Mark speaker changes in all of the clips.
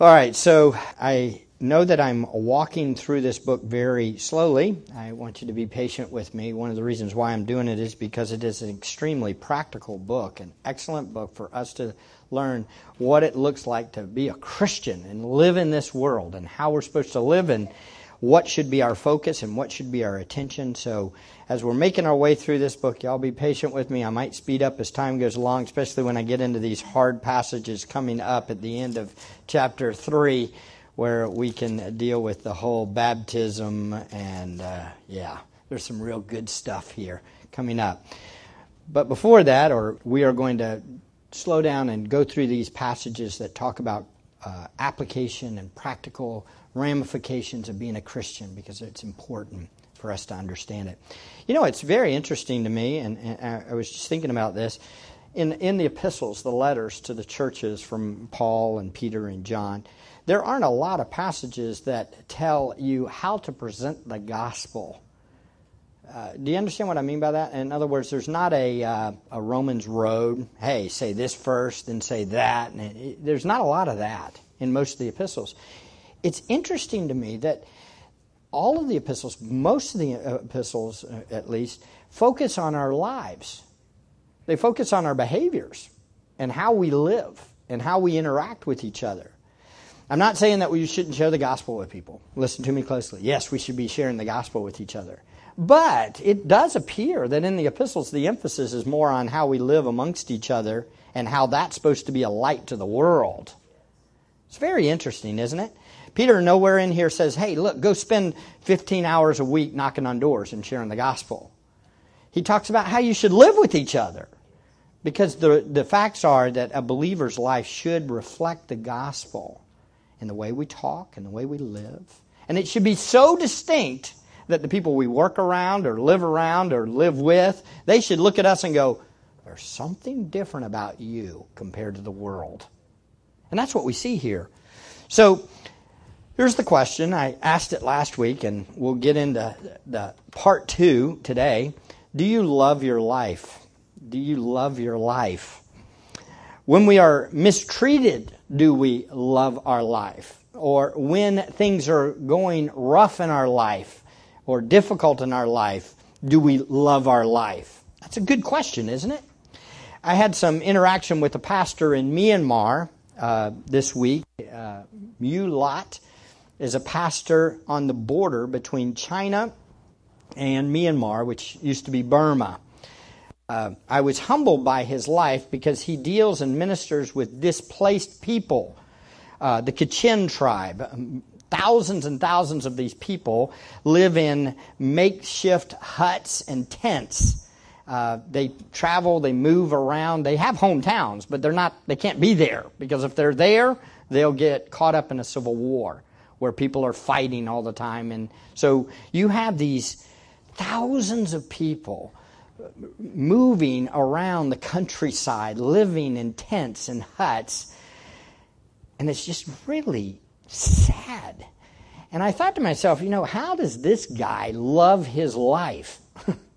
Speaker 1: All right, so I know that I'm walking through this book very slowly. I want you to be patient with me. One of the reasons why I'm doing it is because it is an extremely practical book, an excellent book for us to learn what it looks like to be a Christian and live in this world and how we're supposed to live and what should be our focus and what should be our attention. So, as we're making our way through this book, y'all be patient with me. I might speed up as time goes along, especially when I get into these hard passages coming up at the end of chapter 3, where we can deal with the whole baptism. And uh, yeah, there's some real good stuff here coming up. But before that, or we are going to slow down and go through these passages that talk about uh, application and practical ramifications of being a Christian because it's important for us to understand it. You know, it's very interesting to me, and, and I was just thinking about this. In, in the epistles, the letters to the churches from Paul and Peter and John, there aren't a lot of passages that tell you how to present the gospel. Uh, do you understand what I mean by that? In other words, there's not a, uh, a Romans road. Hey, say this first, then say that. And it, it, there's not a lot of that in most of the epistles. It's interesting to me that all of the epistles, most of the uh, epistles uh, at least, focus on our lives. They focus on our behaviors and how we live and how we interact with each other. I'm not saying that we shouldn't share the gospel with people. Listen to me closely. Yes, we should be sharing the gospel with each other. But it does appear that in the epistles, the emphasis is more on how we live amongst each other and how that's supposed to be a light to the world. It's very interesting, isn't it? Peter nowhere in here says, hey, look, go spend 15 hours a week knocking on doors and sharing the gospel. He talks about how you should live with each other. Because the, the facts are that a believer's life should reflect the gospel in the way we talk and the way we live. And it should be so distinct that the people we work around or live around or live with, they should look at us and go, there's something different about you compared to the world. And that's what we see here. So Here's the question. I asked it last week, and we'll get into the part two today. Do you love your life? Do you love your life? When we are mistreated, do we love our life? Or when things are going rough in our life or difficult in our life, do we love our life? That's a good question, isn't it? I had some interaction with a pastor in Myanmar uh, this week, uh, Mulat is a pastor on the border between China and Myanmar, which used to be Burma. Uh, I was humbled by his life because he deals and ministers with displaced people. Uh, the Kachin tribe, um, thousands and thousands of these people live in makeshift huts and tents. Uh, they travel, they move around. They have hometowns, but they're not. They can't be there because if they're there, they'll get caught up in a civil war where people are fighting all the time. And so you have these thousands of people moving around the countryside, living in tents and huts. And it's just really sad. And I thought to myself, you know, how does this guy love his life?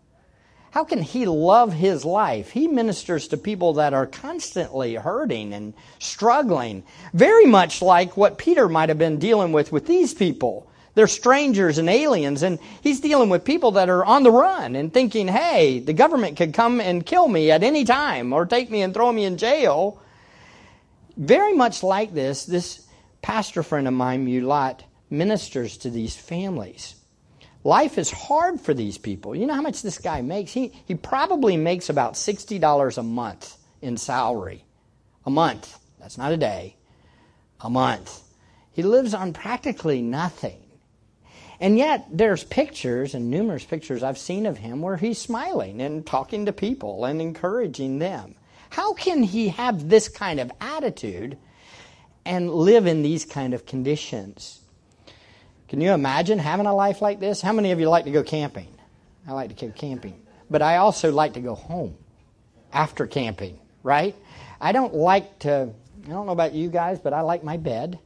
Speaker 1: How can he love his life? He ministers to people that are constantly hurting and struggling, very much like what Peter might have been dealing with with these people. They're strangers and aliens, and he's dealing with people that are on the run and thinking, hey, the government could come and kill me at any time or take me and throw me in jail. Very much like this, this pastor friend of mine, Mulat, ministers to these families. Life is hard for these people. You know how much this guy makes? He, he probably makes about $60 a month in salary. A month. That's not a day. A month. He lives on practically nothing. And yet, there's pictures and numerous pictures I've seen of him where he's smiling and talking to people and encouraging them. How can he have this kind of attitude and live in these kind of conditions? Can you imagine having a life like this? How many of you like to go camping? I like to go camping. But I also like to go home after camping, right? I don't like to, I don't know about you guys, but I like my bed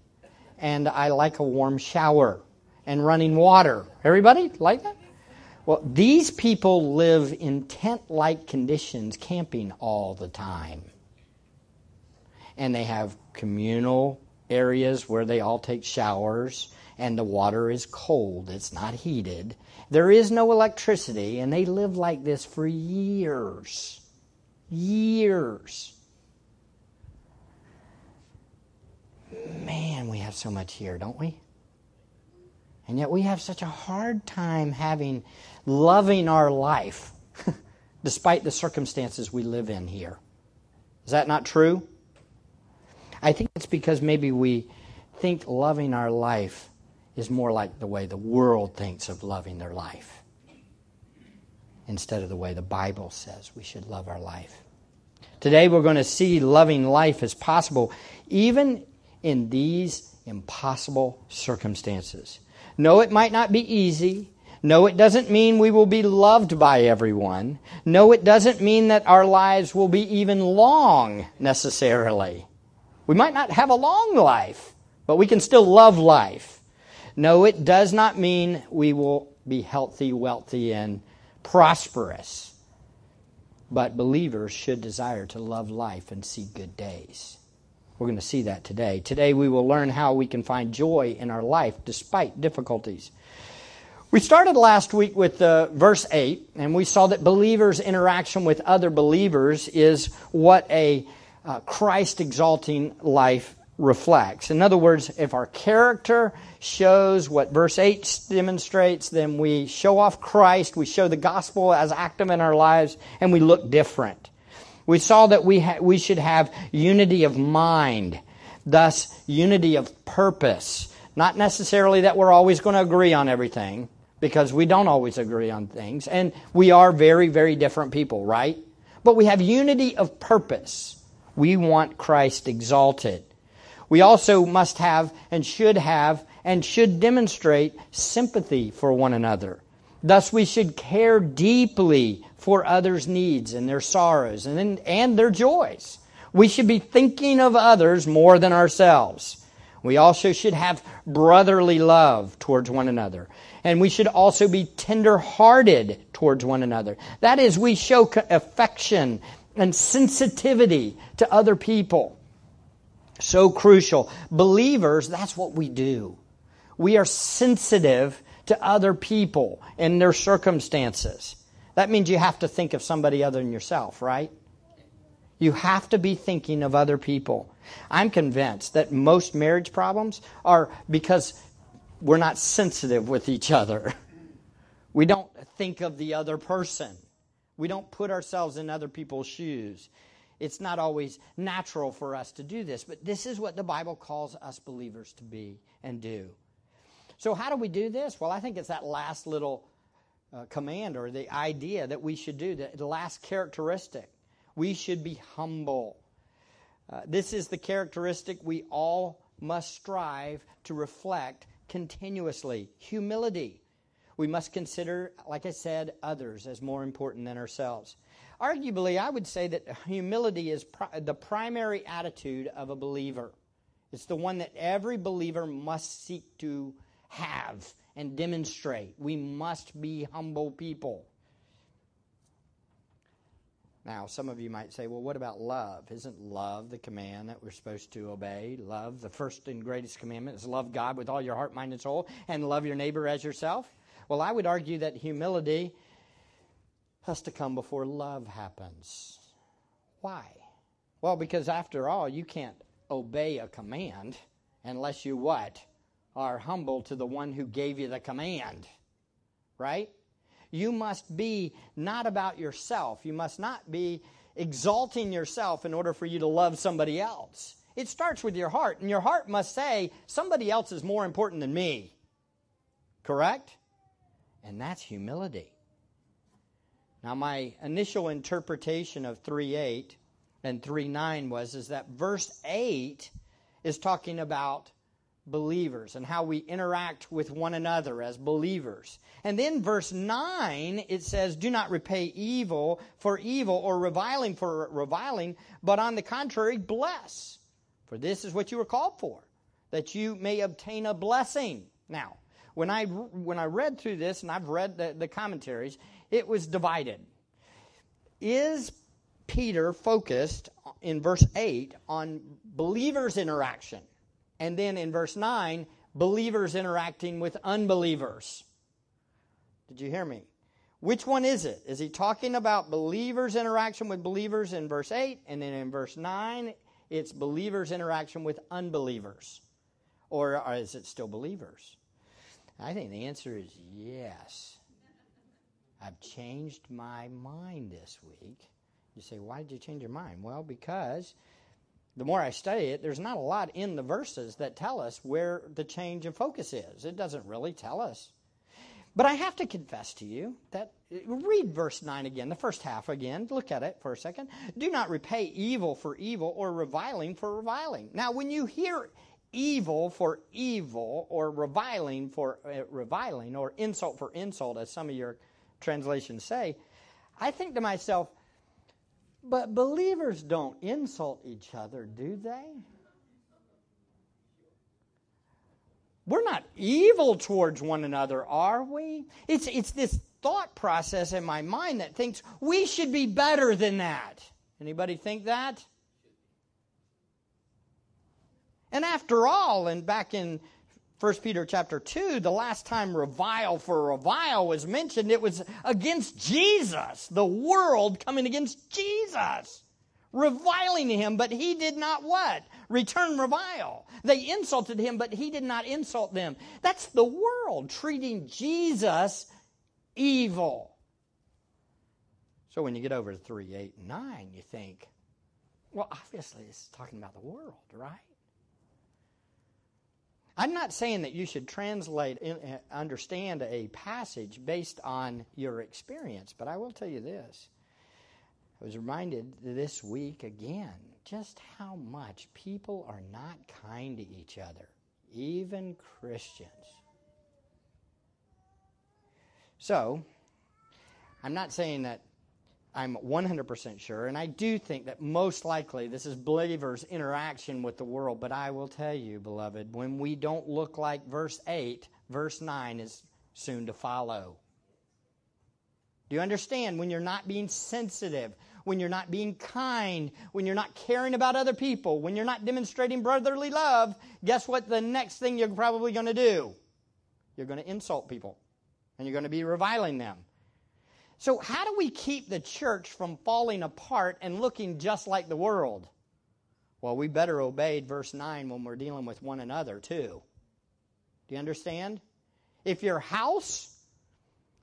Speaker 1: and I like a warm shower and running water. Everybody like that? Well, these people live in tent like conditions, camping all the time. And they have communal areas where they all take showers and the water is cold. It's not heated. There is no electricity, and they live like this for years. Years. Man, we have so much here, don't we? And yet we have such a hard time having loving our life despite the circumstances we live in here. Is that not true? I think it's because maybe we think loving our life is more like the way the world thinks of loving their life instead of the way the Bible says we should love our life. Today we're going to see loving life as possible even in these impossible circumstances. No, it might not be easy. No, it doesn't mean we will be loved by everyone. No, it doesn't mean that our lives will be even long necessarily. We might not have a long life, but we can still love life. No, it does not mean we will be healthy, wealthy, and prosperous. But believers should desire to love life and see good days. We're going to see that today. Today we will learn how we can find joy in our life despite difficulties. We started last week with uh, verse 8, and we saw that believers' interaction with other believers is what a uh, Christ exalting life reflects. In other words, if our character shows what verse 8 demonstrates, then we show off Christ, we show the gospel as active in our lives, and we look different. We saw that we, ha- we should have unity of mind, thus, unity of purpose. Not necessarily that we're always going to agree on everything, because we don't always agree on things. And we are very, very different people, right? But we have unity of purpose. We want Christ exalted. We also must have and should have and should demonstrate sympathy for one another. Thus, we should care deeply for others' needs and their sorrows and, and their joys. We should be thinking of others more than ourselves. We also should have brotherly love towards one another. And we should also be tender hearted towards one another. That is, we show affection and sensitivity to other people. So crucial. Believers, that's what we do. We are sensitive to other people and their circumstances. That means you have to think of somebody other than yourself, right? You have to be thinking of other people. I'm convinced that most marriage problems are because we're not sensitive with each other. We don't think of the other person. We don't put ourselves in other people's shoes. It's not always natural for us to do this, but this is what the Bible calls us believers to be and do. So, how do we do this? Well, I think it's that last little uh, command or the idea that we should do, the, the last characteristic. We should be humble. Uh, this is the characteristic we all must strive to reflect continuously humility. We must consider, like I said, others as more important than ourselves. Arguably, I would say that humility is pri- the primary attitude of a believer. It's the one that every believer must seek to have and demonstrate. We must be humble people. Now, some of you might say, well, what about love? Isn't love the command that we're supposed to obey? Love, the first and greatest commandment is love God with all your heart, mind, and soul, and love your neighbor as yourself. Well, I would argue that humility has to come before love happens. Why? Well, because after all, you can't obey a command unless you what? Are humble to the one who gave you the command. Right? You must be not about yourself. You must not be exalting yourself in order for you to love somebody else. It starts with your heart, and your heart must say, somebody else is more important than me. Correct? And that's humility. Now, my initial interpretation of 3 8 and 3 9 was is that verse 8 is talking about believers and how we interact with one another as believers. And then verse 9, it says, Do not repay evil for evil or reviling for reviling, but on the contrary, bless. For this is what you were called for, that you may obtain a blessing. Now, when I, when I read through this, and I've read the, the commentaries, it was divided. Is Peter focused in verse 8 on believers' interaction? And then in verse 9, believers interacting with unbelievers. Did you hear me? Which one is it? Is he talking about believers' interaction with believers in verse 8? And then in verse 9, it's believers' interaction with unbelievers? Or is it still believers? I think the answer is yes. I've changed my mind this week. You say, why did you change your mind? Well, because the more I study it, there's not a lot in the verses that tell us where the change of focus is. It doesn't really tell us. But I have to confess to you that, read verse 9 again, the first half again. Look at it for a second. Do not repay evil for evil or reviling for reviling. Now, when you hear evil for evil or reviling for uh, reviling or insult for insult, as some of your translations say, I think to myself, but believers don't insult each other, do they? We're not evil towards one another, are we? It's, it's this thought process in my mind that thinks we should be better than that. Anybody think that? And after all, and back in 1 Peter chapter 2, the last time revile for revile was mentioned, it was against Jesus, the world coming against Jesus, reviling him, but he did not what? Return revile. They insulted him, but he did not insult them. That's the world treating Jesus evil. So when you get over to 3, 8, and 9, you think, well, obviously it's talking about the world, right? I'm not saying that you should translate, uh, understand a passage based on your experience, but I will tell you this. I was reminded this week again just how much people are not kind to each other, even Christians. So, I'm not saying that I'm 100% sure, and I do think that most likely this is believers' interaction with the world. But I will tell you, beloved, when we don't look like verse 8, verse 9 is soon to follow. Do you understand? When you're not being sensitive, when you're not being kind, when you're not caring about other people, when you're not demonstrating brotherly love, guess what the next thing you're probably going to do? You're going to insult people, and you're going to be reviling them. So, how do we keep the church from falling apart and looking just like the world? Well, we better obey verse 9 when we're dealing with one another, too. Do you understand? If your house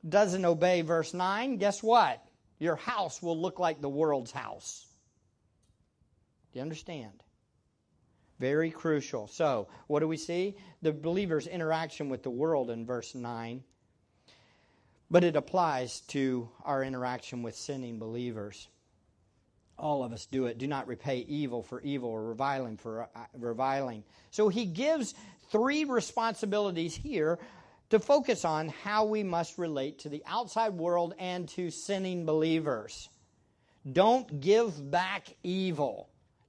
Speaker 1: doesn't obey verse 9, guess what? Your house will look like the world's house. Do you understand? Very crucial. So, what do we see? The believer's interaction with the world in verse 9 but it applies to our interaction with sinning believers. All of us do it. Do not repay evil for evil or reviling for uh, reviling. So he gives three responsibilities here to focus on how we must relate to the outside world and to sinning believers. Don't give back evil.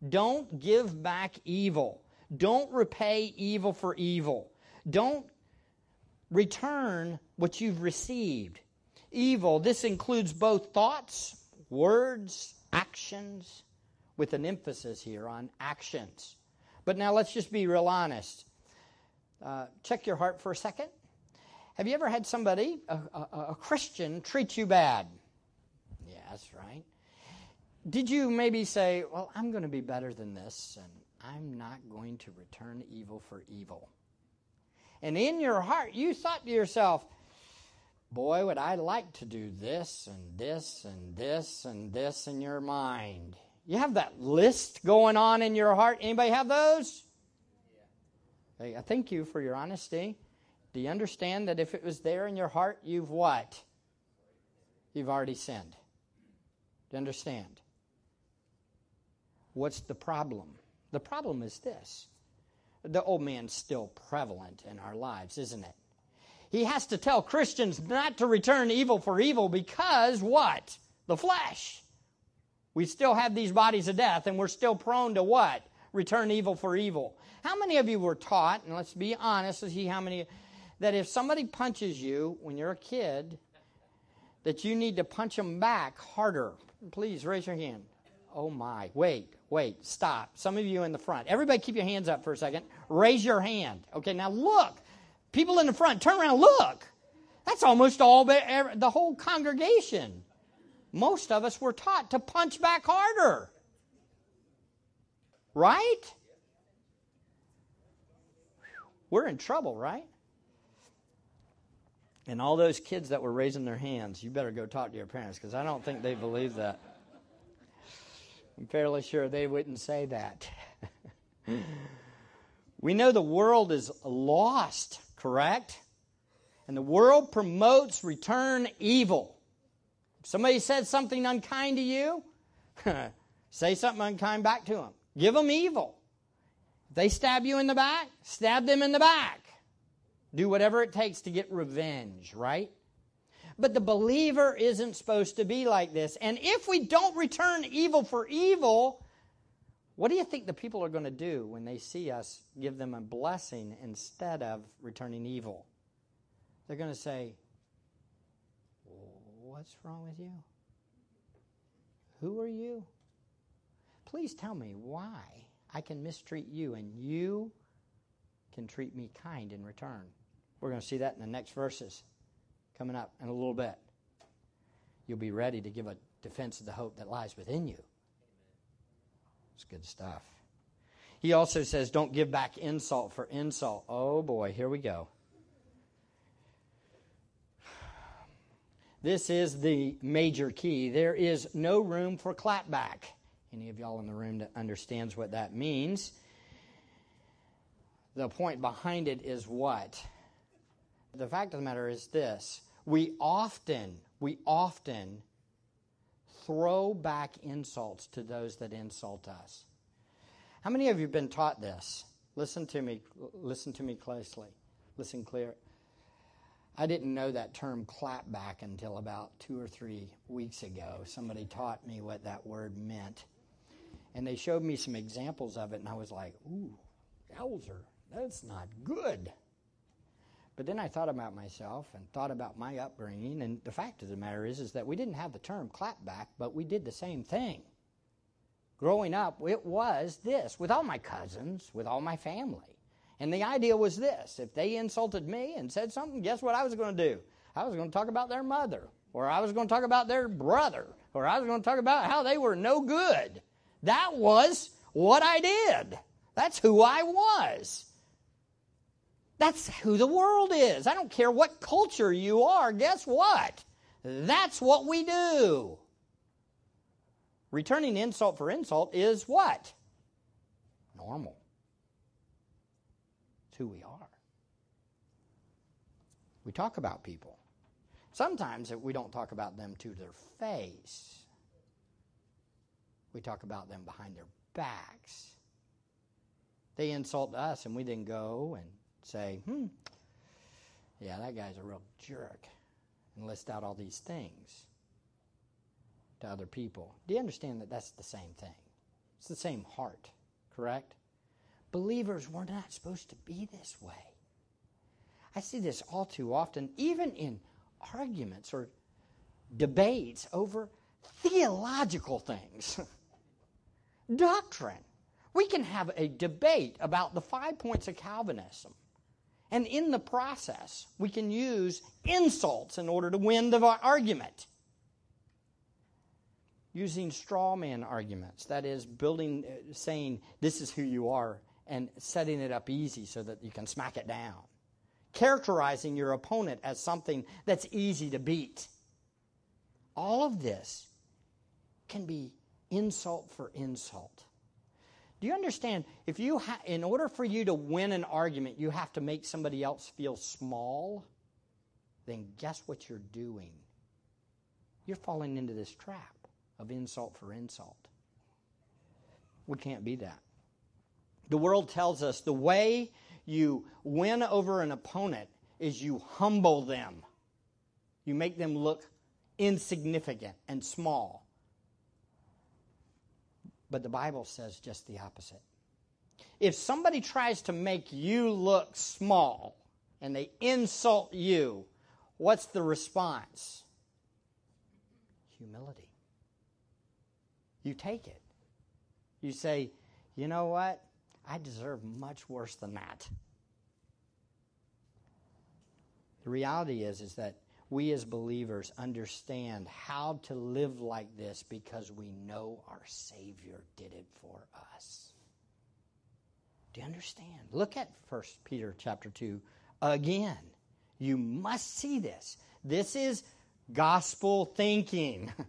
Speaker 1: Don't give back evil. Don't repay evil for evil. Don't return what you've received. Evil, this includes both thoughts, words, actions, with an emphasis here on actions. But now let's just be real honest. Uh, check your heart for a second. Have you ever had somebody, a, a, a Christian, treat you bad? Yeah, that's right. Did you maybe say, Well, I'm going to be better than this, and I'm not going to return evil for evil? And in your heart you thought to yourself, boy, would I like to do this and this and this and this in your mind. You have that list going on in your heart. Anybody have those? Yeah. I thank you for your honesty. Do you understand that if it was there in your heart, you've what? You've already sinned. Do you understand? What's the problem? The problem is this the old man's still prevalent in our lives, isn't it? He has to tell Christians not to return evil for evil because what? The flesh. We still have these bodies of death and we're still prone to what? Return evil for evil. How many of you were taught, and let's be honest to see how many, that if somebody punches you when you're a kid, that you need to punch them back harder? Please raise your hand. Oh my. Wait, wait, stop. Some of you in the front. Everybody keep your hands up for a second. Raise your hand. Okay, now look. People in the front, turn around, look. That's almost all the er, whole congregation. Most of us were taught to punch back harder. Right? We're in trouble, right? And all those kids that were raising their hands, you better go talk to your parents because I don't think they believe that. I'm fairly sure they wouldn't say that. we know the world is lost, correct? And the world promotes return evil. If somebody said something unkind to you, say something unkind back to them. Give them evil. If they stab you in the back, stab them in the back. Do whatever it takes to get revenge, right? But the believer isn't supposed to be like this. And if we don't return evil for evil, what do you think the people are going to do when they see us give them a blessing instead of returning evil? They're going to say, What's wrong with you? Who are you? Please tell me why I can mistreat you and you can treat me kind in return. We're going to see that in the next verses coming up in a little bit. You'll be ready to give a defense of the hope that lies within you. It's good stuff. He also says, don't give back insult for insult. Oh boy, here we go. This is the major key. There is no room for clapback. Any of y'all in the room that understands what that means? The point behind it is what? The fact of the matter is this we often, we often throw back insults to those that insult us. How many of you have been taught this? Listen to me, listen to me closely. Listen clear. I didn't know that term clapback until about two or three weeks ago. Somebody taught me what that word meant. And they showed me some examples of it, and I was like, ooh, yowzer, that's not good. But then I thought about myself and thought about my upbringing, and the fact of the matter is, is that we didn't have the term clapback, but we did the same thing. Growing up, it was this with all my cousins, with all my family. And the idea was this if they insulted me and said something, guess what I was going to do? I was going to talk about their mother, or I was going to talk about their brother, or I was going to talk about how they were no good. That was what I did. That's who I was. That's who the world is. I don't care what culture you are. Guess what? That's what we do. Returning insult for insult is what? Normal. It's who we are. We talk about people. Sometimes we don't talk about them to their face. We talk about them behind their backs. They insult us, and we then go and say, hmm, yeah, that guy's a real jerk, and list out all these things to other people. Do you understand that that's the same thing? It's the same heart, correct? Believers were not supposed to be this way. I see this all too often, even in arguments or debates over theological things, doctrine. We can have a debate about the five points of Calvinism and in the process, we can use insults in order to win the argument. Using straw man arguments, that is, building, uh, saying, this is who you are, and setting it up easy so that you can smack it down. Characterizing your opponent as something that's easy to beat. All of this can be insult for insult. Do you understand? If you ha- in order for you to win an argument, you have to make somebody else feel small, then guess what you're doing? You're falling into this trap of insult for insult. We can't be that. The world tells us the way you win over an opponent is you humble them. You make them look insignificant and small. But the Bible says just the opposite. If somebody tries to make you look small and they insult you, what's the response? Humility. You take it. You say, you know what? I deserve much worse than that. The reality is, is that we as believers understand how to live like this because we know our Savior did it for us. Do you understand? Look at 1 Peter chapter 2 again. You must see this. This is gospel thinking.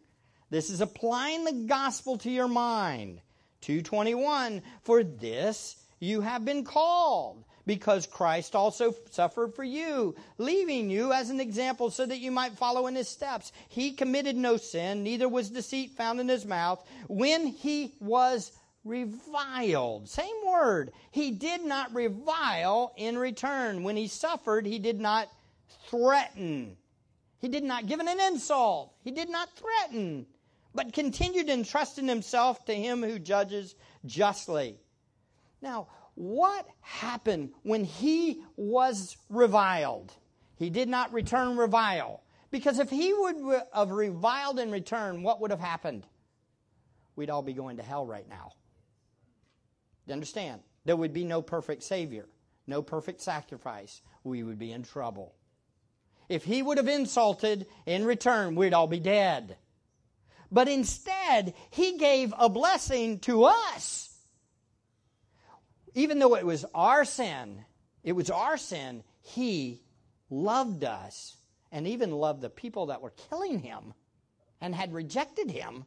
Speaker 1: This is applying the gospel to your mind. 221 For this you have been called because Christ also suffered for you, leaving you as an example so that you might follow in his steps. He committed no sin, neither was deceit found in his mouth. When he was reviled, same word, he did not revile in return. When he suffered, he did not threaten. He did not give an insult. He did not threaten, but continued entrusting himself to him who judges justly. Now, what happened when he was reviled? He did not return revile. Because if he would have reviled in return, what would have happened? We'd all be going to hell right now. You understand? There would be no perfect Savior, no perfect sacrifice. We would be in trouble. If he would have insulted in return, we'd all be dead. But instead, he gave a blessing to us even though it was our sin, it was our sin, he loved us and even loved the people that were killing him and had rejected him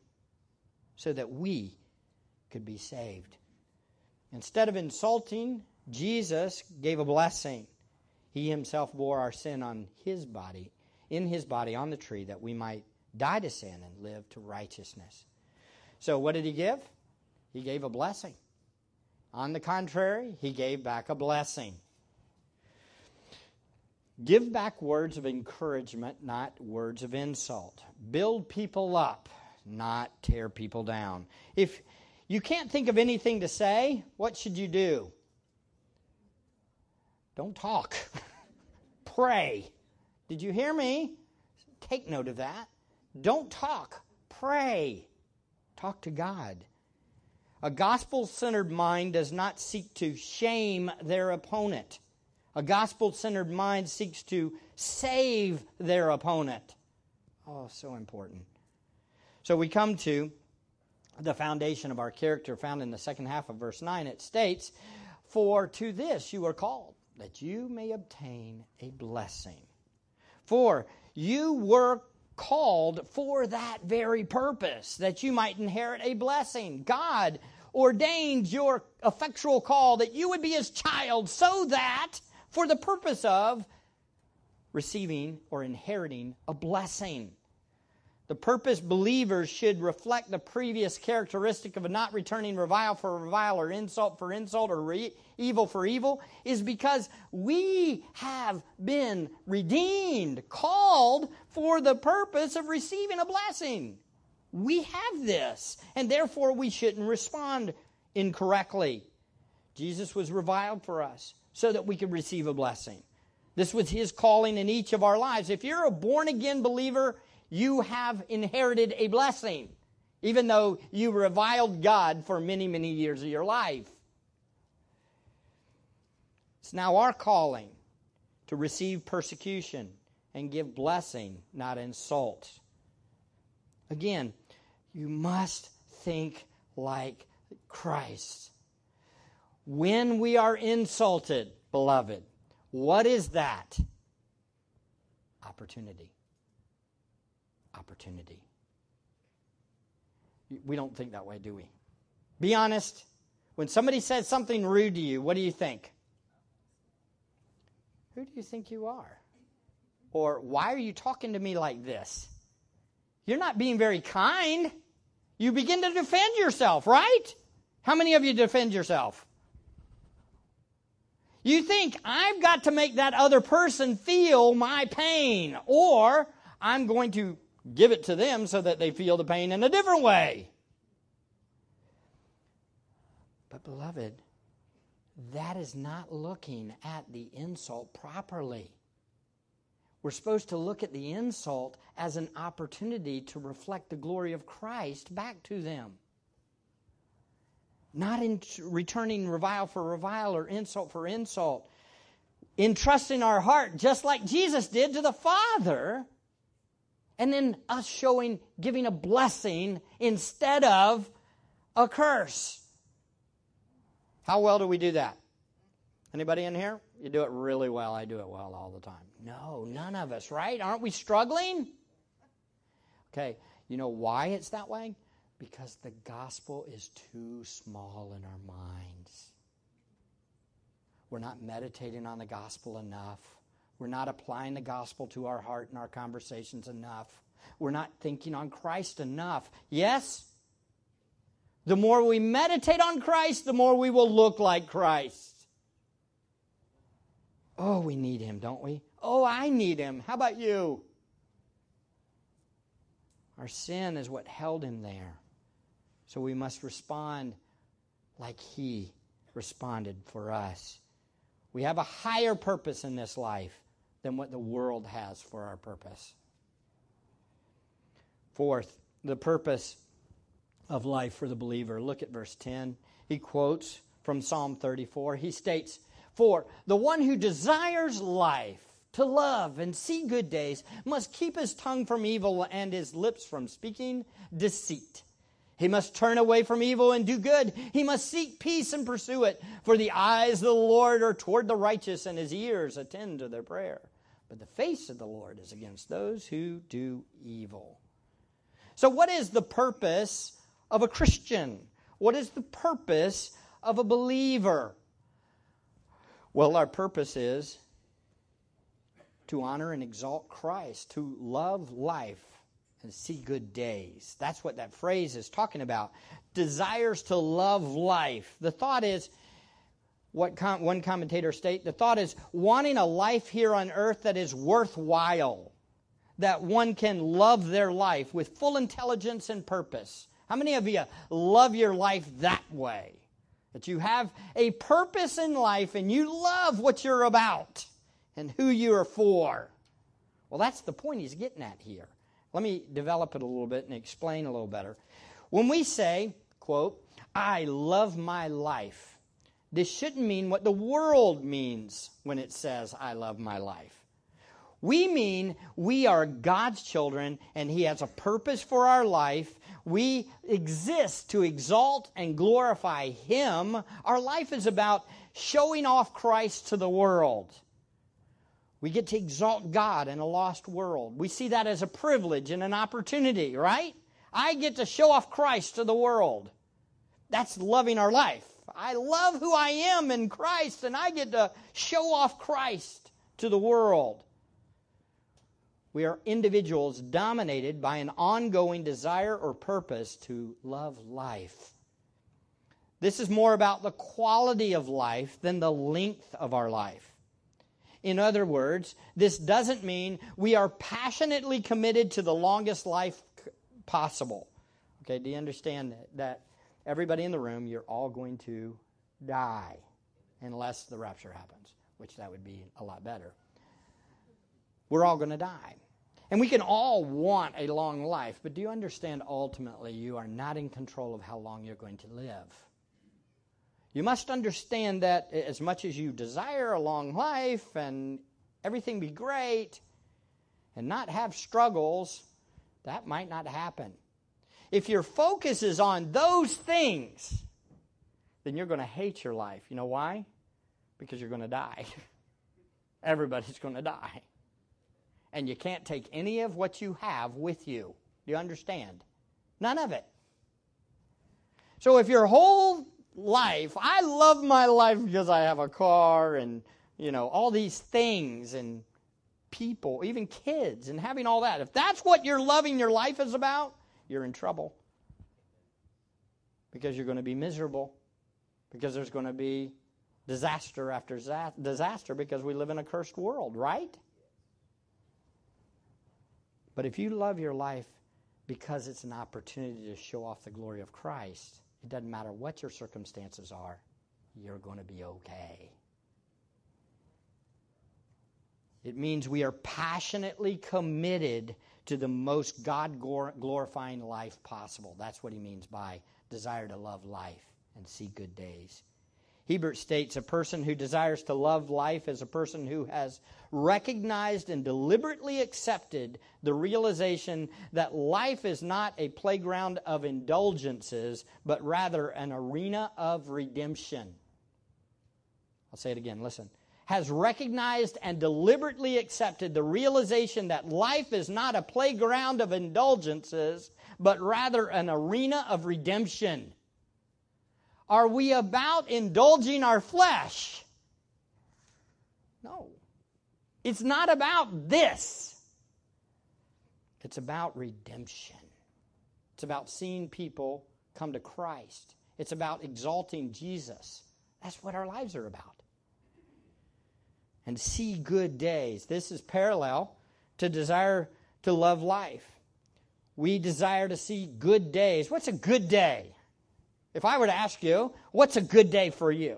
Speaker 1: so that we could be saved. Instead of insulting, Jesus gave a blessing. He himself bore our sin on his body, in his body on the tree, that we might die to sin and live to righteousness. So, what did he give? He gave a blessing. On the contrary, he gave back a blessing. Give back words of encouragement, not words of insult. Build people up, not tear people down. If you can't think of anything to say, what should you do? Don't talk. Pray. Did you hear me? Take note of that. Don't talk. Pray. Talk to God. A gospel centered mind does not seek to shame their opponent. A gospel centered mind seeks to save their opponent. Oh, so important. So we come to the foundation of our character found in the second half of verse 9. It states, For to this you are called, that you may obtain a blessing. For you were called for that very purpose, that you might inherit a blessing. God ordained your effectual call that you would be his child so that, for the purpose of receiving or inheriting a blessing. The purpose believers should reflect the previous characteristic of not returning revile for revile or insult for insult or re- evil for evil is because we have been redeemed, called for the purpose of receiving a blessing. We have this, and therefore we shouldn't respond incorrectly. Jesus was reviled for us so that we could receive a blessing. This was his calling in each of our lives. If you're a born again believer, you have inherited a blessing, even though you reviled God for many, many years of your life. It's now our calling to receive persecution and give blessing, not insult. Again, you must think like Christ. When we are insulted, beloved, what is that? Opportunity opportunity. We don't think that way, do we? Be honest. When somebody says something rude to you, what do you think? Who do you think you are? Or why are you talking to me like this? You're not being very kind. You begin to defend yourself, right? How many of you defend yourself? You think I've got to make that other person feel my pain, or I'm going to give it to them so that they feel the pain in a different way. But, beloved, that is not looking at the insult properly. We're supposed to look at the insult as an opportunity to reflect the glory of Christ back to them. not in returning revile for revile or insult for insult, entrusting our heart just like Jesus did to the Father, and then us showing, giving a blessing instead of a curse. How well do we do that? Anybody in here? You do it really well. I do it well all the time. No, none of us, right? Aren't we struggling? Okay, you know why it's that way? Because the gospel is too small in our minds. We're not meditating on the gospel enough. We're not applying the gospel to our heart and our conversations enough. We're not thinking on Christ enough. Yes? The more we meditate on Christ, the more we will look like Christ. Oh, we need him, don't we? Oh, I need him. How about you? Our sin is what held him there. So we must respond like He responded for us. We have a higher purpose in this life than what the world has for our purpose. Fourth, the purpose of life for the believer. Look at verse 10. He quotes from Psalm 34. He states, For the one who desires life to love and see good days must keep his tongue from evil and his lips from speaking deceit. He must turn away from evil and do good. He must seek peace and pursue it. For the eyes of the Lord are toward the righteous, and his ears attend to their prayer. But the face of the Lord is against those who do evil. So, what is the purpose of a Christian? What is the purpose of a believer? Well, our purpose is to honor and exalt Christ, to love life, and see good days. That's what that phrase is talking about. Desires to love life. The thought is, what com- one commentator state, the thought is wanting a life here on earth that is worthwhile, that one can love their life with full intelligence and purpose. How many of you love your life that way? That you have a purpose in life and you love what you're about and who you are for. Well, that's the point he's getting at here. Let me develop it a little bit and explain a little better. When we say, quote, I love my life, this shouldn't mean what the world means when it says, I love my life. We mean we are God's children and He has a purpose for our life. We exist to exalt and glorify Him. Our life is about showing off Christ to the world. We get to exalt God in a lost world. We see that as a privilege and an opportunity, right? I get to show off Christ to the world. That's loving our life. I love who I am in Christ, and I get to show off Christ to the world. We are individuals dominated by an ongoing desire or purpose to love life. This is more about the quality of life than the length of our life. In other words, this doesn't mean we are passionately committed to the longest life possible. Okay, do you understand that, that everybody in the room, you're all going to die unless the rapture happens, which that would be a lot better. We're all going to die. And we can all want a long life, but do you understand ultimately you are not in control of how long you're going to live? You must understand that as much as you desire a long life and everything be great and not have struggles, that might not happen. If your focus is on those things, then you're going to hate your life. You know why? Because you're going to die. Everybody's going to die. And you can't take any of what you have with you. Do you understand? None of it. So if your whole life. I love my life because I have a car and, you know, all these things and people, even kids, and having all that. If that's what you're loving your life is about, you're in trouble. Because you're going to be miserable. Because there's going to be disaster after disaster because we live in a cursed world, right? But if you love your life because it's an opportunity to show off the glory of Christ, it doesn't matter what your circumstances are, you're going to be okay. It means we are passionately committed to the most God glorifying life possible. That's what he means by desire to love life. and see good days. Hiebert states a person who desires to love life is a person who has recognized and deliberately accepted the realization that life is not a playground of indulgences, but rather an arena of redemption. I'll say it again, listen. Has recognized and deliberately accepted the realization that life is not a playground of indulgences, but rather an arena of redemption. Are we about indulging our flesh? No. It's not about this. It's about redemption. It's about seeing people come to Christ. It's about exalting Jesus. That's what our lives are about. And see good days. This is parallel to desire to love life. We desire to see good days. What's a good day? If I were to ask you, what's a good day for you?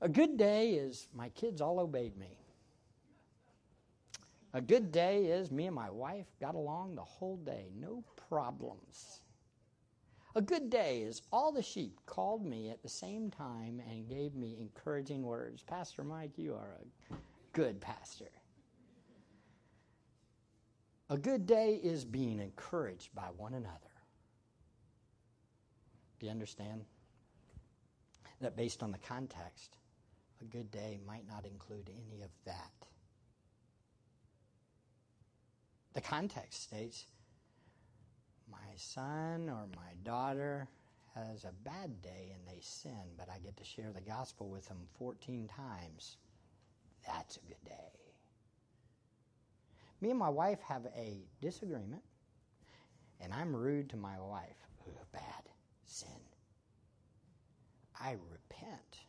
Speaker 1: A good day is my kids all obeyed me. A good day is me and my wife got along the whole day, no problems. A good day is all the sheep called me at the same time and gave me encouraging words. Pastor Mike, you are a good pastor. A good day is being encouraged by one another. Do you understand? That based on the context, a good day might not include any of that. The context states my son or my daughter has a bad day and they sin, but I get to share the gospel with them 14 times. That's a good day. Me and my wife have a disagreement, and I'm rude to my wife. Ooh, bad sin. I repent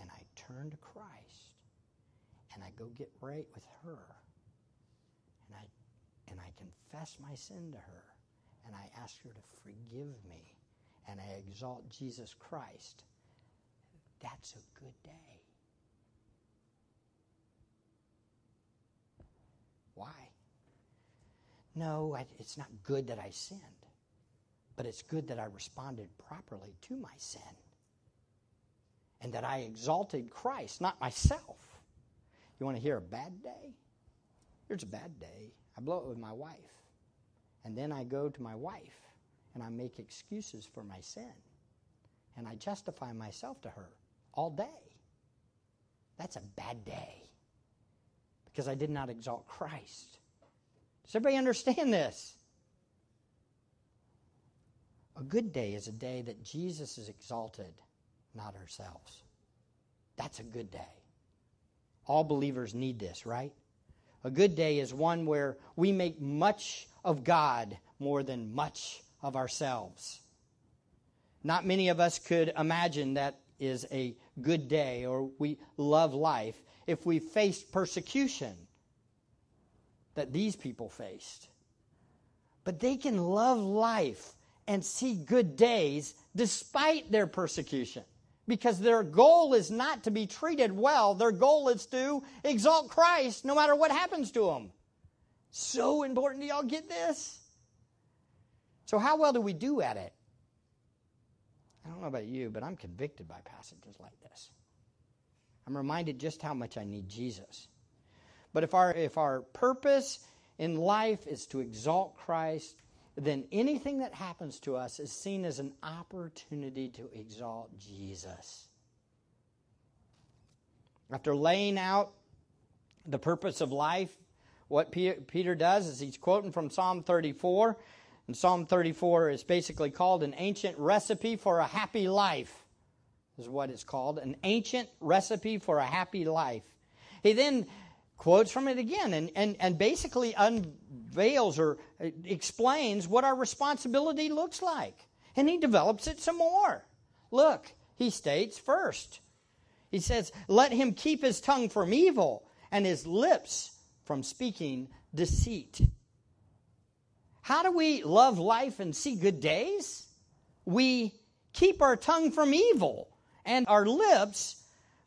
Speaker 1: and I turn to Christ and I go get right with her and I and I confess my sin to her and I ask her to forgive me and I exalt Jesus Christ. That's a good day. Why? No, it's not good that I sinned. But it's good that I responded properly to my sin and that I exalted Christ, not myself. You want to hear a bad day? Here's a bad day. I blow it with my wife. And then I go to my wife and I make excuses for my sin. And I justify myself to her all day. That's a bad day because I did not exalt Christ. Does everybody understand this? A good day is a day that Jesus is exalted, not ourselves. That's a good day. All believers need this, right? A good day is one where we make much of God more than much of ourselves. Not many of us could imagine that is a good day or we love life if we faced persecution that these people faced. But they can love life and see good days despite their persecution. Because their goal is not to be treated well, their goal is to exalt Christ no matter what happens to them. So important. Do y'all get this? So, how well do we do at it? I don't know about you, but I'm convicted by passages like this. I'm reminded just how much I need Jesus. But if our, if our purpose in life is to exalt Christ, then anything that happens to us is seen as an opportunity to exalt Jesus. After laying out the purpose of life, what Peter does is he's quoting from Psalm 34. And Psalm 34 is basically called an ancient recipe for a happy life, is what it's called an ancient recipe for a happy life. He then quotes from it again and, and, and basically unveils or explains what our responsibility looks like. And he develops it some more. Look, he states first, he says, Let him keep his tongue from evil and his lips from speaking deceit. How do we love life and see good days? We keep our tongue from evil and our lips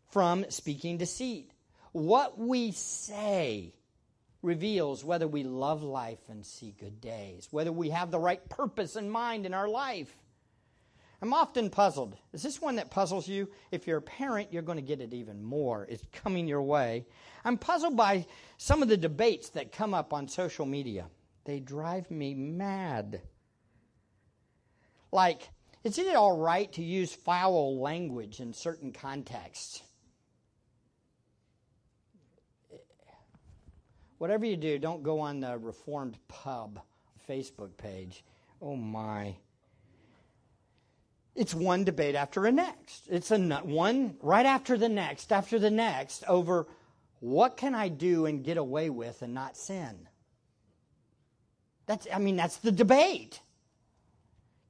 Speaker 1: from speaking deceit. What we say reveals whether we love life and see good days, whether we have the right purpose in mind in our life. I'm often puzzled. Is this one that puzzles you? If you're a parent, you're going to get it even more. It's coming your way. I'm puzzled by some of the debates that come up on social media. They drive me mad. Like, is it all right to use foul language in certain contexts? Whatever you do, don't go on the Reformed Pub Facebook page. Oh my. It's one debate after the next. It's a one right after the next, after the next, over what can I do and get away with and not sin. That's, I mean, that's the debate.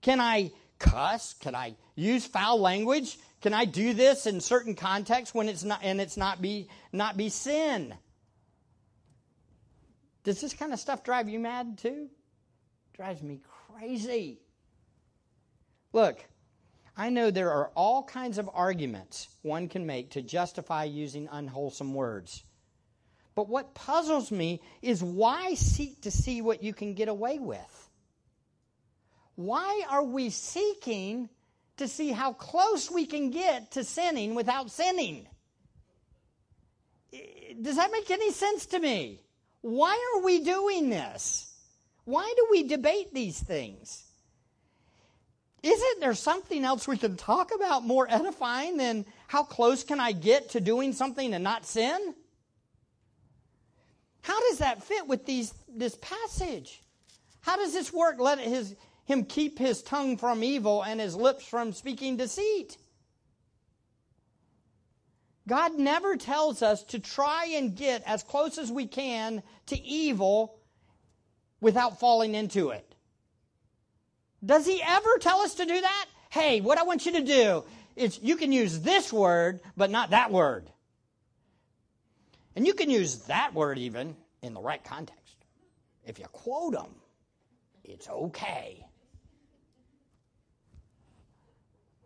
Speaker 1: Can I cuss? Can I use foul language? Can I do this in certain contexts when it's not and it's not be not be sin? Does this kind of stuff drive you mad too? Drives me crazy. Look, I know there are all kinds of arguments one can make to justify using unwholesome words. But what puzzles me is why seek to see what you can get away with? Why are we seeking to see how close we can get to sinning without sinning? Does that make any sense to me? Why are we doing this? Why do we debate these things? Isn't there something else we can talk about more edifying than how close can I get to doing something and not sin? How does that fit with these, this passage? How does this work? Let his, him keep his tongue from evil and his lips from speaking deceit. God never tells us to try and get as close as we can to evil without falling into it. Does he ever tell us to do that? Hey, what I want you to do is you can use this word, but not that word. And you can use that word even in the right context. If you quote them, it's okay.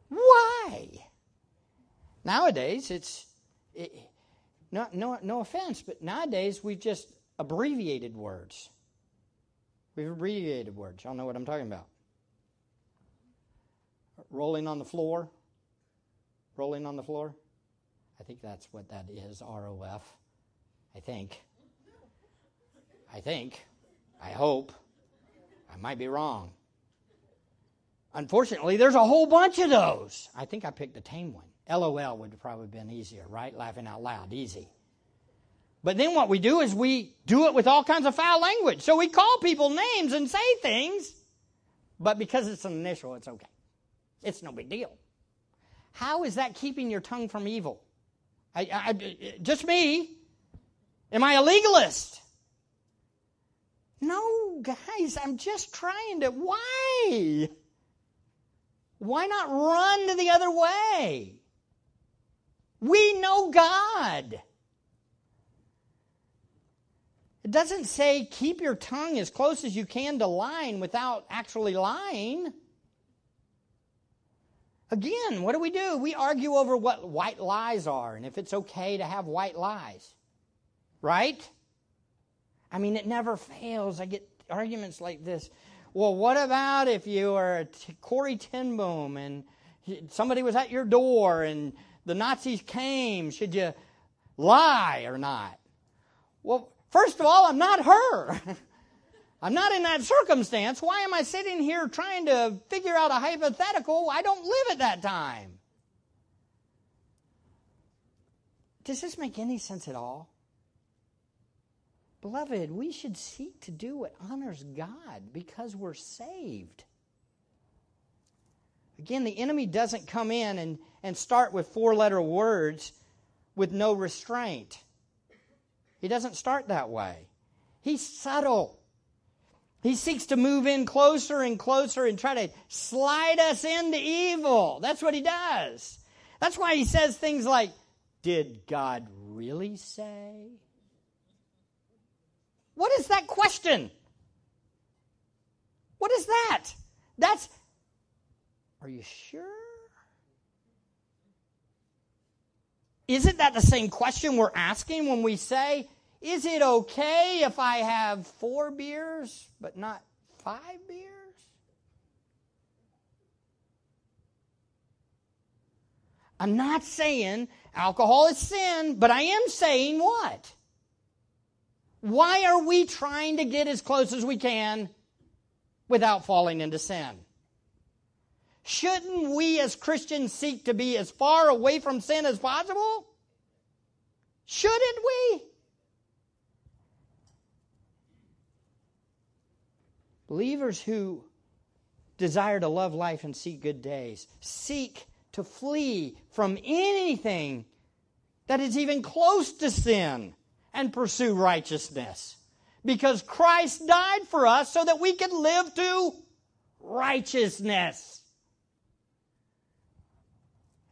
Speaker 1: Why? Nowadays, it's it, no, no, no offense, but nowadays we've just abbreviated words. We've abbreviated words. Y'all know what I'm talking about rolling on the floor. Rolling on the floor. I think that's what that is, ROF. I think. I think. I hope. I might be wrong. Unfortunately, there's a whole bunch of those. I think I picked a tame one. LOL would have probably been easier, right? Laughing out loud, easy. But then what we do is we do it with all kinds of foul language. So we call people names and say things, but because it's an initial, it's okay. It's no big deal. How is that keeping your tongue from evil? I, I, just me. Am I a legalist? No, guys, I'm just trying to. Why? Why not run to the other way? We know God. It doesn't say keep your tongue as close as you can to lying without actually lying. Again, what do we do? We argue over what white lies are and if it's okay to have white lies. Right? I mean, it never fails. I get arguments like this. Well, what about if you are Corrie ten Boom and somebody was at your door and the Nazis came? Should you lie or not? Well, first of all, I'm not her. I'm not in that circumstance. Why am I sitting here trying to figure out a hypothetical? I don't live at that time. Does this make any sense at all? Beloved, we should seek to do what honors God because we're saved. Again, the enemy doesn't come in and, and start with four letter words with no restraint. He doesn't start that way. He's subtle. He seeks to move in closer and closer and try to slide us into evil. That's what he does. That's why he says things like, Did God really say? What is that question? What is that? That's, are you sure? Isn't that the same question we're asking when we say, is it okay if I have four beers but not five beers? I'm not saying alcohol is sin, but I am saying what? Why are we trying to get as close as we can without falling into sin? Shouldn't we as Christians seek to be as far away from sin as possible? Shouldn't we? Believers who desire to love life and seek good days seek to flee from anything that is even close to sin and pursue righteousness. Because Christ died for us so that we could live to righteousness.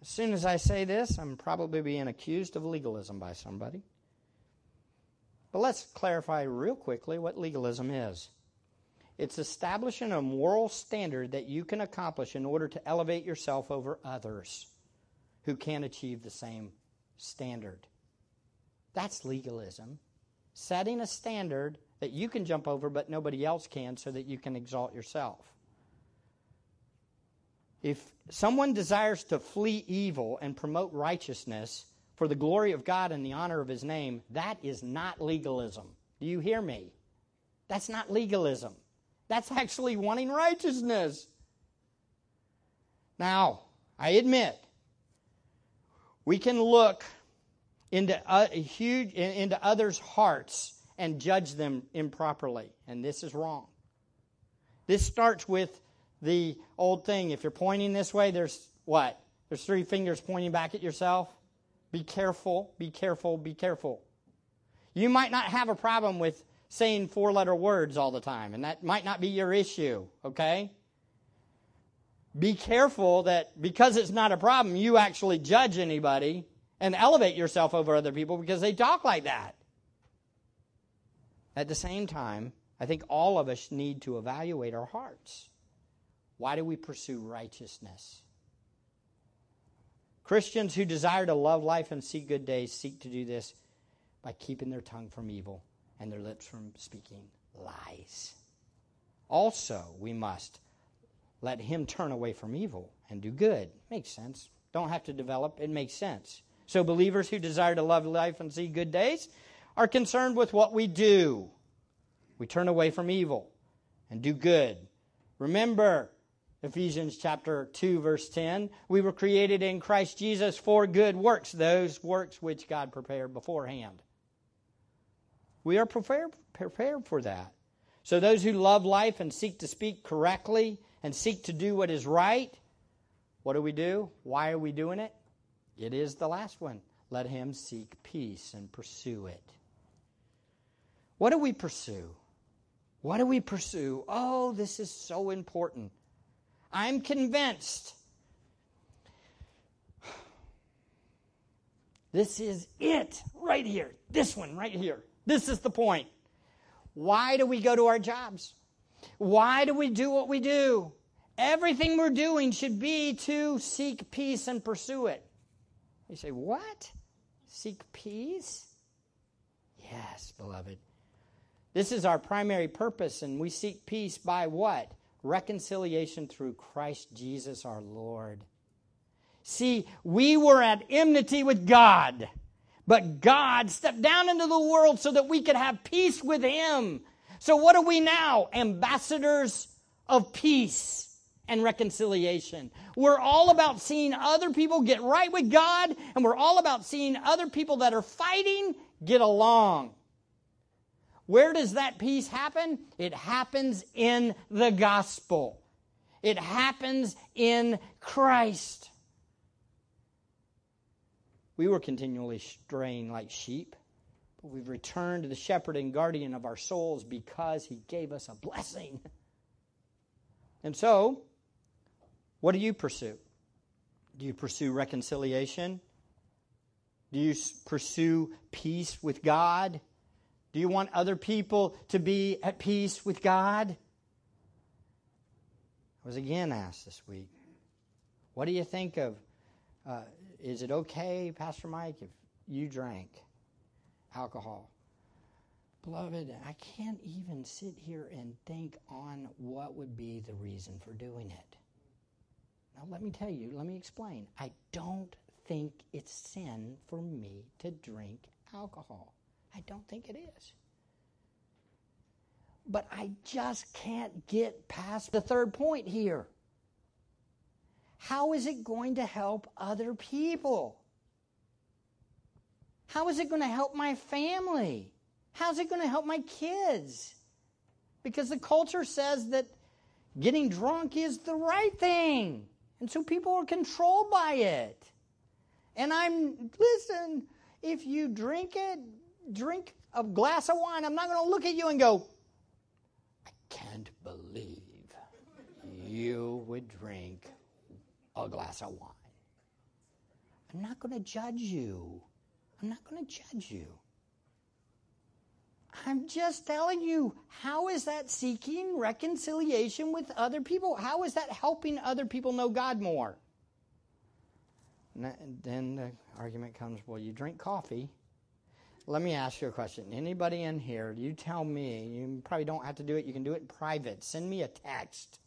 Speaker 1: As soon as I say this, I'm probably being accused of legalism by somebody. But let's clarify real quickly what legalism is. It's establishing a moral standard that you can accomplish in order to elevate yourself over others who can't achieve the same standard. That's legalism. Setting a standard that you can jump over but nobody else can so that you can exalt yourself. If someone desires to flee evil and promote righteousness for the glory of God and the honor of his name, that is not legalism. Do you hear me? That's not legalism. That's actually wanting righteousness. Now, I admit, we can look into huge into others' hearts and judge them improperly, and this is wrong. This starts with the old thing. If you're pointing this way, there's what? There's three fingers pointing back at yourself. Be careful, be careful, be careful. You might not have a problem with saying four letter words all the time, and that might not be your issue, okay? Be careful that because it's not a problem, you actually judge anybody and elevate yourself over other people because they talk like that. At the same time, I think all of us need to evaluate our hearts. Why do we pursue righteousness? Christians who desire to love life and see good days seek to do this by keeping their tongue from evil and their lips from speaking lies. Also, we must let him turn away from evil and do good. Makes sense. Don't have to develop, it makes sense. So, believers who desire to love life and see good days are concerned with what we do. We turn away from evil and do good. Remember, Ephesians chapter 2 verse 10, we were created in Christ Jesus for good works, those works which God prepared beforehand. We are prepared, prepared for that. So those who love life and seek to speak correctly and seek to do what is right, what do we do? Why are we doing it? It is the last one. Let him seek peace and pursue it. What do we pursue? What do we pursue? Oh, this is so important. I'm convinced. This is it right here. This one right here. This is the point. Why do we go to our jobs? Why do we do what we do? Everything we're doing should be to seek peace and pursue it. You say, What? Seek peace? Yes, beloved. This is our primary purpose, and we seek peace by what? Reconciliation through Christ Jesus our Lord. See, we were at enmity with God, but God stepped down into the world so that we could have peace with Him. So, what are we now? Ambassadors of peace and reconciliation. We're all about seeing other people get right with God, and we're all about seeing other people that are fighting get along. Where does that peace happen? It happens in the gospel. It happens in Christ. We were continually straying like sheep, but we've returned to the shepherd and guardian of our souls because he gave us a blessing. And so, what do you pursue? Do you pursue reconciliation? Do you pursue peace with God? Do you want other people to be at peace with God? I was again asked this week, what do you think of, uh, is it okay, Pastor Mike, if you drank alcohol? Beloved, I can't even sit here and think on what would be the reason for doing it. Now, let me tell you, let me explain. I don't think it's sin for me to drink alcohol. I don't think it is. But I just can't get past the third point here. How is it going to help other people? How is it going to help my family? How's it going to help my kids? Because the culture says that getting drunk is the right thing. And so people are controlled by it. And I'm, listen, if you drink it, drink a glass of wine, I'm not going to look at you and go, I can't believe you would drink a glass of wine. I'm not going to judge you. I'm not going to judge you. I'm just telling you, how is that seeking reconciliation with other people? How is that helping other people know God more? And then the argument comes well, you drink coffee. Let me ask you a question. Anybody in here, you tell me, you probably don't have to do it, you can do it in private. Send me a text.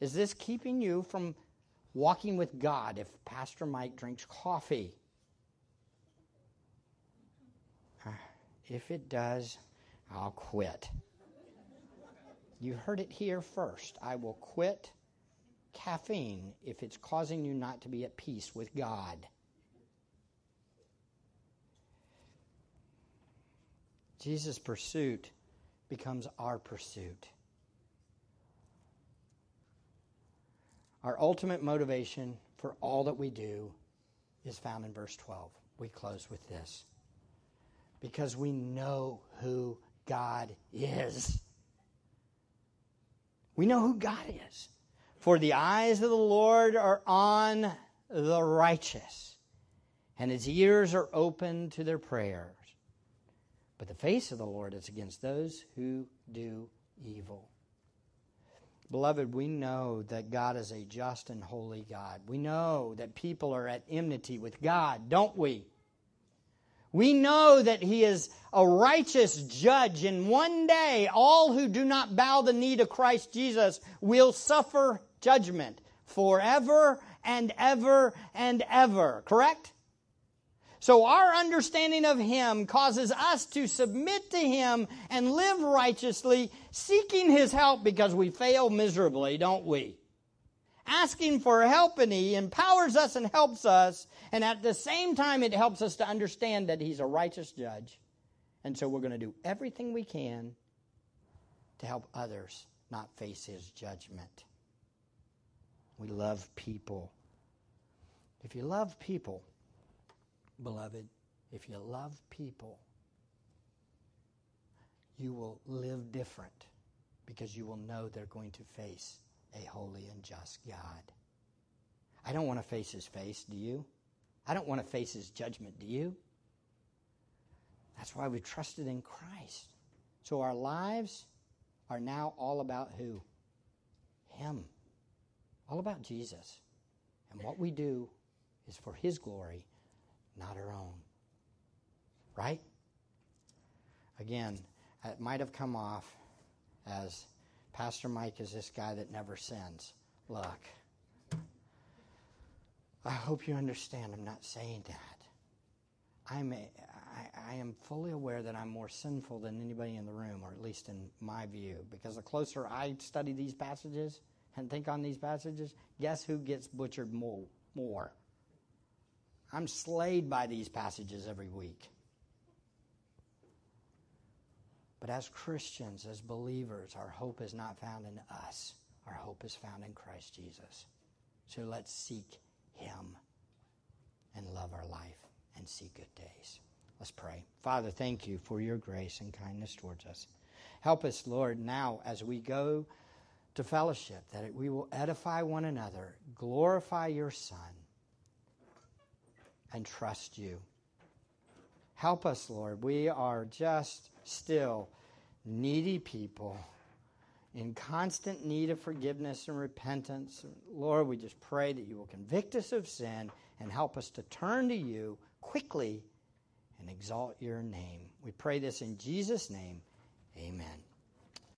Speaker 1: Is this keeping you from walking with God if Pastor Mike drinks coffee? If it does, I'll quit. You heard it here first. I will quit caffeine if it's causing you not to be at peace with God. Jesus' pursuit becomes our pursuit. Our ultimate motivation for all that we do is found in verse 12. We close with this. Because we know who God is. We know who God is. For the eyes of the Lord are on the righteous, and his ears are open to their prayers. But the face of the Lord is against those who do evil. Beloved, we know that God is a just and holy God. We know that people are at enmity with God, don't we? We know that he is a righteous judge, and one day all who do not bow the knee to Christ Jesus will suffer judgment forever and ever and ever. Correct? So our understanding of Him causes us to submit to Him and live righteously, seeking His help because we fail miserably, don't we? Asking for help and He empowers us and helps us, and at the same time it helps us to understand that He's a righteous judge. And so we're going to do everything we can to help others not face His judgment. We love people. If you love people, beloved, if you love people, you will live different because you will know they're going to face a holy and just God. I don't want to face his face, do you? I don't want to face his judgment, do you? That's why we trusted in Christ. So our lives are now all about who? Him all about Jesus. And what we do is for His glory, not our own. Right? Again, it might have come off as Pastor Mike is this guy that never sins. Look, I hope you understand I'm not saying that. I'm a, I, I am fully aware that I'm more sinful than anybody in the room, or at least in my view, because the closer I study these passages, and think on these passages, guess who gets butchered more? more? I'm slayed by these passages every week. But as Christians, as believers, our hope is not found in us. Our hope is found in Christ Jesus. So let's seek Him and love our life and see good days. Let's pray. Father, thank you for your grace and kindness towards us. Help us, Lord, now as we go to fellowship, that we will edify one another, glorify your Son, and trust you. Help us, Lord. We are just still needy people in constant need of forgiveness and repentance. Lord, we just pray that you will convict us of sin and help us to turn to you quickly and exalt your name. We pray this in Jesus' name. Amen.